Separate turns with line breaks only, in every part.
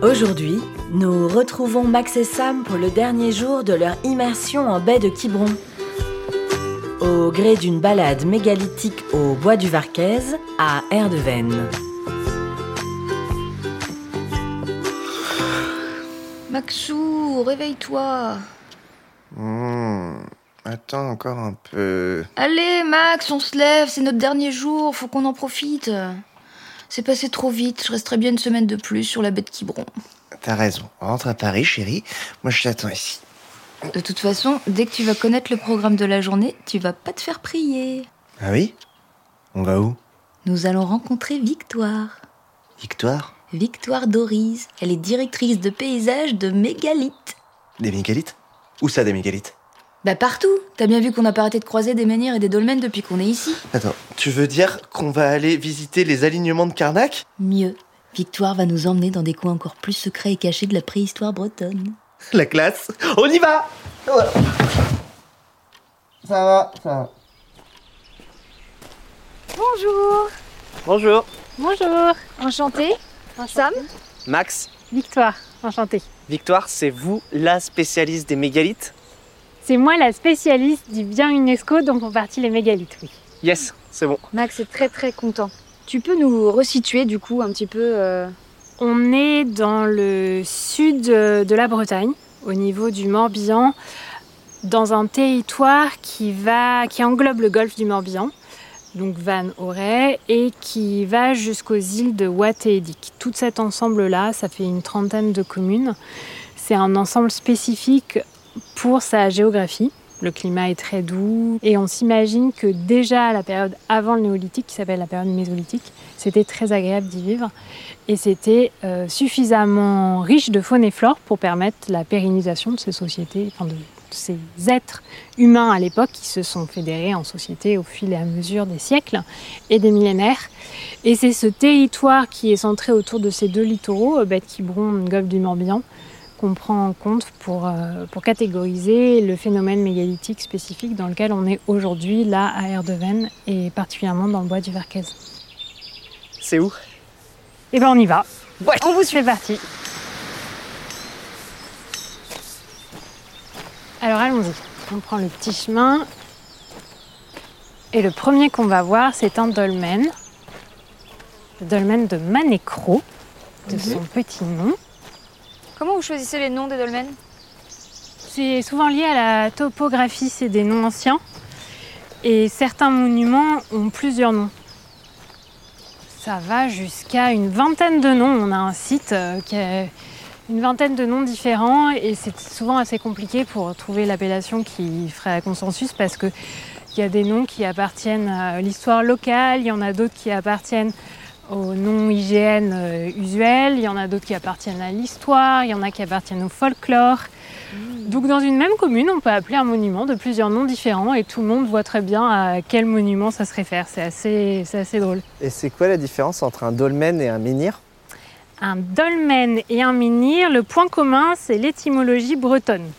Aujourd'hui, nous retrouvons Max et Sam pour le dernier jour de leur immersion en baie de Quiberon. Au gré d'une balade mégalithique au bois du Varquez à Erdeven.
Maxou, réveille-toi.
Hmm, attends encore un peu.
Allez, Max, on se lève, c'est notre dernier jour, faut qu'on en profite. C'est passé trop vite, je resterai bien une semaine de plus sur la baie de Quiberon.
T'as raison. Rentre à Paris, chérie. Moi, je t'attends ici.
De toute façon, dès que tu vas connaître le programme de la journée, tu vas pas te faire prier.
Ah oui? On va où?
Nous allons rencontrer Victoire.
Victoire?
Victoire Doris. Elle est directrice de paysage de mégalithes.
Des mégalithes? Où ça, des mégalithes?
Bah partout. T'as bien vu qu'on n'a pas arrêté de croiser des menhirs et des dolmens depuis qu'on est ici.
Attends, tu veux dire qu'on va aller visiter les alignements de Karnak?
Mieux. Victoire va nous emmener dans des coins encore plus secrets et cachés de la préhistoire bretonne.
La classe On y va Voilà. Ça va, ça va.
Bonjour.
Bonjour.
Bonjour. Enchantée. Sam?
Max,
Victoire. Enchantée.
Victoire, c'est vous la spécialiste des mégalithes?
C'est moi la spécialiste du bien UNESCO dont font partie les mégalithes, oui.
Yes, c'est bon.
Max est très très content. Tu peux nous resituer du coup un petit peu euh,
On est dans le sud euh, de la Bretagne, au niveau du Morbihan, dans un territoire qui, va, qui englobe le golfe du Morbihan, donc Van Auray, et qui va jusqu'aux îles de Watt et Edic. Tout cet ensemble-là, ça fait une trentaine de communes. C'est un ensemble spécifique pour sa géographie. Le climat est très doux et on s'imagine que déjà à la période avant le néolithique, qui s'appelle la période mésolithique, c'était très agréable d'y vivre et c'était euh, suffisamment riche de faune et flore pour permettre la pérennisation de ces sociétés, enfin de, ces êtres humains à l'époque qui se sont fédérés en société au fil et à mesure des siècles et des millénaires. Et c'est ce territoire qui est centré autour de ces deux littoraux, Bête Quiberon, Golfe du Morbihan, qu'on prend en compte pour, euh, pour catégoriser le phénomène mégalithique spécifique dans lequel on est aujourd'hui, là, à Erdeven, et particulièrement dans le bois du Varquez.
C'est où?
Eh ben on y va. On vous fait partie. Alors allons-y. On prend le petit chemin. Et le premier qu'on va voir, c'est un dolmen. Le dolmen de Manécro, de son petit nom.
Comment vous choisissez les noms des dolmens?
C'est souvent lié à la topographie, c'est des noms anciens. Et certains monuments ont plusieurs noms. Ça va jusqu'à une vingtaine de noms. On a un site euh, qui a une vingtaine de noms différents et c'est souvent assez compliqué pour trouver l'appellation qui ferait consensus parce que il y a des noms qui appartiennent à l'histoire locale, il y en a d'autres qui appartiennent aux noms IGN euh, usuels, il y en a d'autres qui appartiennent à l'histoire, il y en a qui appartiennent au folklore. Donc dans une même commune, on peut appeler un monument de plusieurs noms différents et tout le monde voit très bien à quel monument ça se réfère. C'est assez, c'est assez drôle.
Et c'est quoi la différence entre un dolmen et un menhir?
Un dolmen et un menhir, le point commun, c'est l'étymologie bretonne.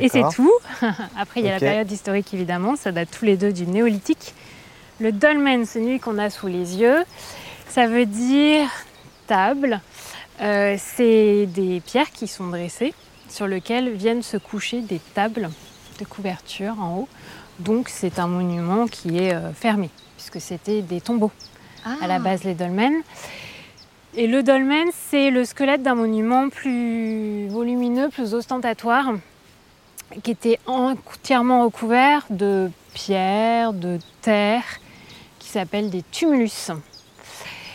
Et c'est tout. Après, il y a la période historique évidemment, ça date tous les deux du néolithique. Le dolmen, c'est celui qu'on a sous les yeux. Ça veut dire table. Euh, c'est des pierres qui sont dressées sur lesquelles viennent se coucher des tables de couverture en haut. Donc c'est un monument qui est euh, fermé, puisque c'était des tombeaux à la base les dolmens. Et le dolmen, c'est le squelette d'un monument plus volumineux, plus ostentatoire, qui était entièrement recouvert de pierres, de terre, qui s'appellent des tumulus.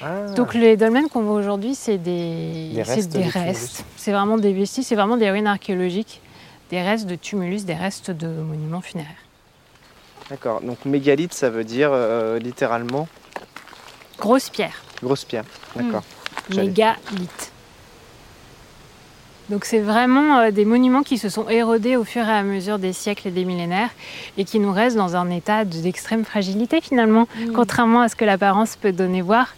Ah.
Donc les dolmens qu'on voit aujourd'hui, c'est des,
restes.
C'est vraiment des vestiges, c'est vraiment des ruines archéologiques, des restes de tumulus, des restes de monuments funéraires.
D'accord, donc mégalithe, ça veut dire euh, littéralement
Grosse pierre.
grosse pierre. D'accord. J'allais-
mégalithes. Donc c'est vraiment euh, des monuments qui se sont érodés au fur et à mesure des siècles et des millénaires et qui nous restent dans un état de- d'extrême fragilité finalement. Contrairement à ce que l'apparence peut donner voir,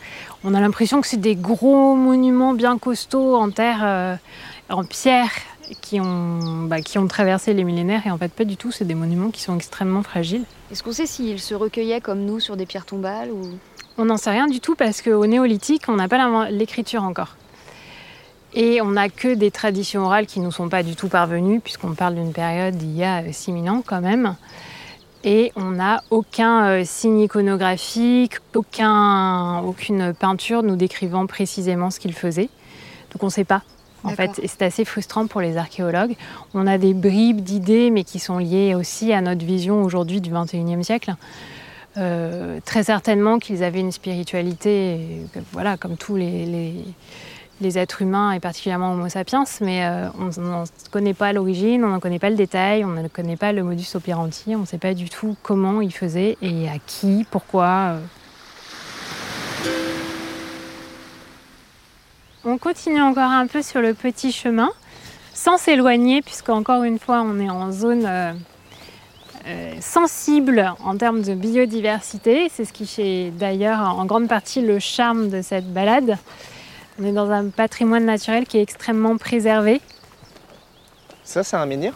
on a l'impression que c'est des gros monuments bien costauds en terre, euh, en pierre, qui ont, bah, qui ont traversé les millénaires et en fait pas du tout, c'est des monuments qui sont extrêmement fragiles.
Est-ce qu'on sait s'ils se recueillaient comme nous sur des pierres tombales ou?
On n'en sait rien du tout parce qu'au néolithique, on n'a pas l'écriture encore. Et on n'a que des traditions orales qui ne nous sont pas du tout parvenues, puisqu'on parle d'une période d'il y a 6000 ans quand même. Et on n'a aucun euh, signe iconographique, aucun, aucune peinture nous décrivant précisément ce qu'il faisait. Donc on ne sait pas. En fait, et c'est assez frustrant pour les archéologues. On a des bribes d'idées, mais qui sont liées aussi à notre vision aujourd'hui du 21e siècle. Euh, très certainement qu'ils avaient une spiritualité, euh, voilà, comme tous les, les- les êtres humains et particulièrement Homo sapiens, mais euh, on n'en connaît pas l'origine, on n'en connaît pas le détail, on ne connaît pas le modus operandi, on ne sait pas du tout comment ils faisaient et à qui, pourquoi. euh. On continue encore un peu sur le petit chemin, sans s'éloigner, puisqu'encore une fois, on est en zone euh, sensible en termes de biodiversité. C'est ce qui fait d'ailleurs en grande partie le charme de cette balade. On est dans un patrimoine naturel qui est extrêmement préservé.
Ça, c'est un menhir?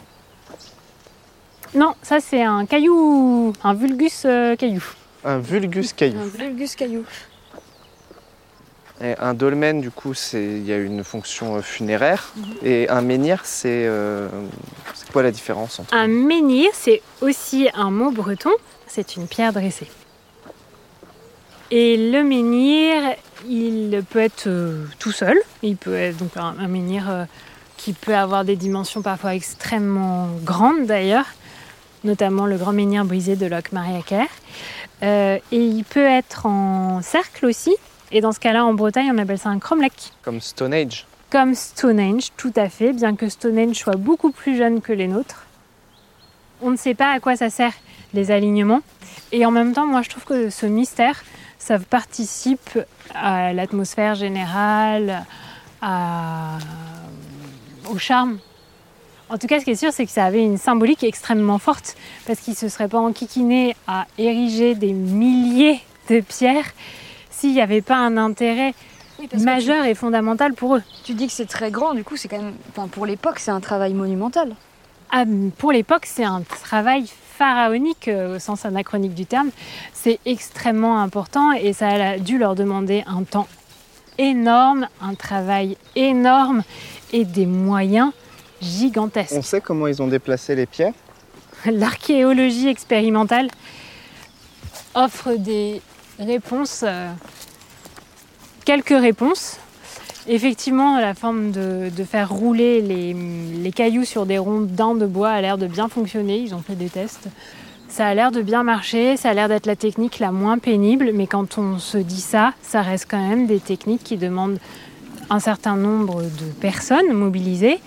Non, ça c'est un caillou, un vulgus euh, caillou.
Un vulgus caillou.
Un vulgus caillou.
Et un dolmen, du coup, c'est il y a une fonction euh, funéraire. Et un menhir, c'est euh, c'est quoi la différence entre
Un menhir, c'est aussi un mot breton, c'est une pierre dressée. Et le menhir, il peut être euh, tout seul, il peut être donc un, un menhir euh, qui peut avoir des dimensions parfois extrêmement grandes d'ailleurs, notamment le grand menhir brisé de Locke-Mariaker. Euh, et il peut être en cercle aussi, et dans ce cas-là, en Bretagne, on appelle ça un cromlech.
Comme Stone Age
Comme Stonehenge, tout à fait, bien que Stonehenge soit beaucoup plus jeune que les nôtres. On ne sait pas à quoi ça sert les alignements. Et en même temps, moi je trouve que ce mystère, ça participe à l'atmosphère générale, à- au charme. En tout cas, ce qui est sûr, c'est que ça avait une symbolique extrêmement forte, parce qu'ils ne se seraient pas enquiquinés à ériger des milliers de pierres s'il n'y avait pas un intérêt
Oui,
majeur et fondamental pour eux.
Tu, tu dis que c'est très grand, du coup, c'est quand même. Enfin, pour l'époque, c'est un travail monumental.
Ah, pour l'époque, c'est un travail pharaonique euh, au sens anachronique du terme. C'est extrêmement important et ça a dû leur demander un temps énorme, un travail énorme et des moyens gigantesques.
On sait comment ils ont déplacé les pierres
L'archéologie expérimentale offre des réponses, euh, quelques réponses. Effectivement, la forme de, de faire rouler les, les cailloux sur des rondins de bois a l'air de bien fonctionner. Ils ont fait des tests. Ça a l'air de bien marcher, ça a l'air d'être la technique la moins pénible, mais quand on se dit ça, ça reste quand même des techniques qui demandent un certain nombre de personnes mobilisées,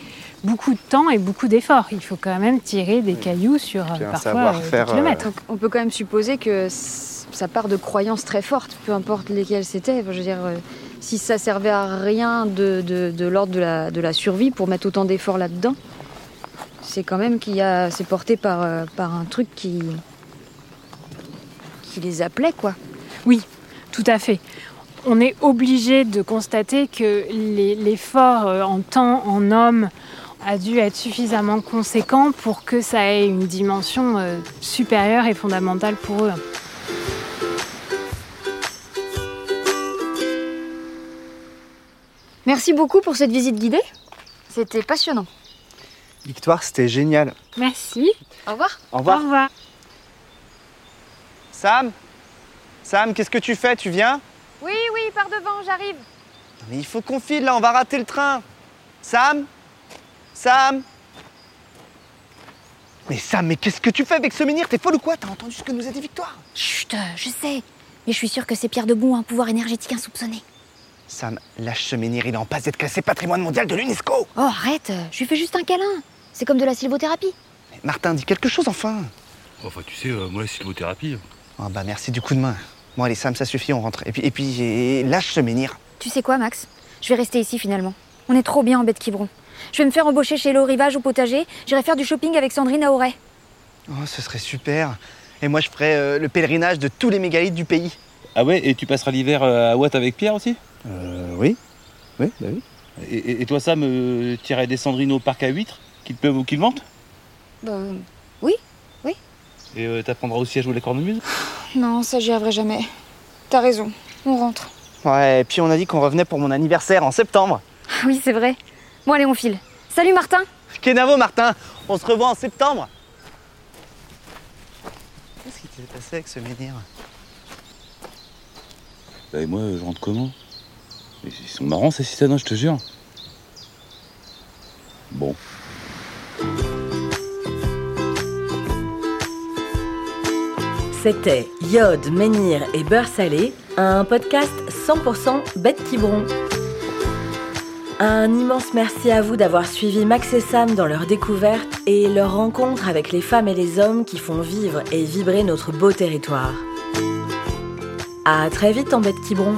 beaucoup de temps et beaucoup d'efforts. Il faut quand même tirer des cailloux sur euh, parfois euh, des kilomètres.
Donc, on peut quand même supposer que ça part de croyances très fortes, peu importe lesquelles c'était. Enfin, Je veux dire, euh, si ça servait à rien de, l'ordre de la, survie pour mettre autant d'efforts là-dedans, c'est quand même qu'il a, c'est porté par, euh, un truc qui, les appelait, quoi.
Tout à fait. On est obligé de constater que l'effort euh, en temps, en homme, a dû être suffisamment conséquent pour que ça ait une dimension euh, supérieure et fondamentale pour eux.
Merci beaucoup pour cette visite guidée. C'était passionnant.
Victoire, c'était génial.
Merci.
Au revoir.
Au
Au revoir.
Sam Sam, qu'est-ce que tu fais? Tu viens?
Oui, oui, par devant, j'arrive.
Mais il faut qu'on file là, on va rater le train. Sam Sam Mais Sam, mais qu'est-ce que tu fais avec ce menhir? T'es folle ou quoi? T'as entendu ce que nous a dit Victoire?
Chut, euh, je sais. Mais je suis sûre que ces pierres de boue ont un pouvoir énergétique insoupçonné.
Sam, lâche ce menhir, il est en passe d'être classé patrimoine mondial de l'UNESCO.
Oh, arrête, euh, je lui fais juste un câlin. C'est comme de la sylvothérapie.
Mais Martin, dis quelque chose enfin.
Enfin, tu sais, euh, moi, la sylvothérapie.
Ah bah merci du coup de main. Bon allez Sam, ça suffit, on rentre. Et puis, et puis et- lâche ce menhir.
Tu sais quoi, Max? Je vais rester ici finalement. On est trop bien en baie de Quiberon. Je vais me faire embaucher chez l'eau rivage au potager. J'irai faire du shopping avec Sandrine à Auray.
Oh, ce serait super. Et moi je ferais euh, le pèlerinage de tous les mégalithes du pays.
Ah ouais, et tu passeras l'hiver euh, à Watt avec Pierre aussi?
Euh oui. Oui, bah oui.
et, et- et toi, Sam, euh, tu irais des au parc à huîtres, qu'il pleuve ou qu'il vente
Bah,
Et euh, t'apprendras aussi à jouer la cornemuse
Non, ça, j'y arriverai jamais. T'as raison. On rentre.
Ouais, et puis on a dit qu'on revenait pour mon anniversaire en septembre.
oui, c'est vrai. Bon, allez, on file. Salut Martin
Kenavo, Martin, on se revoit en septembre. Qu'est-ce qui s'est passé avec ce menhir?
Bah, et moi, je rentre comment? Ils sont marrants ces citadins, je te jure. Bon.
C'était Iode, Menhir et Beurre Salé, un podcast 100% bête Quiberon. Un immense merci à vous d'avoir suivi Max et Sam dans leur découverte et leur rencontre avec les femmes et les hommes qui font vivre et vibrer notre beau territoire. À très vite en bête Quiberon.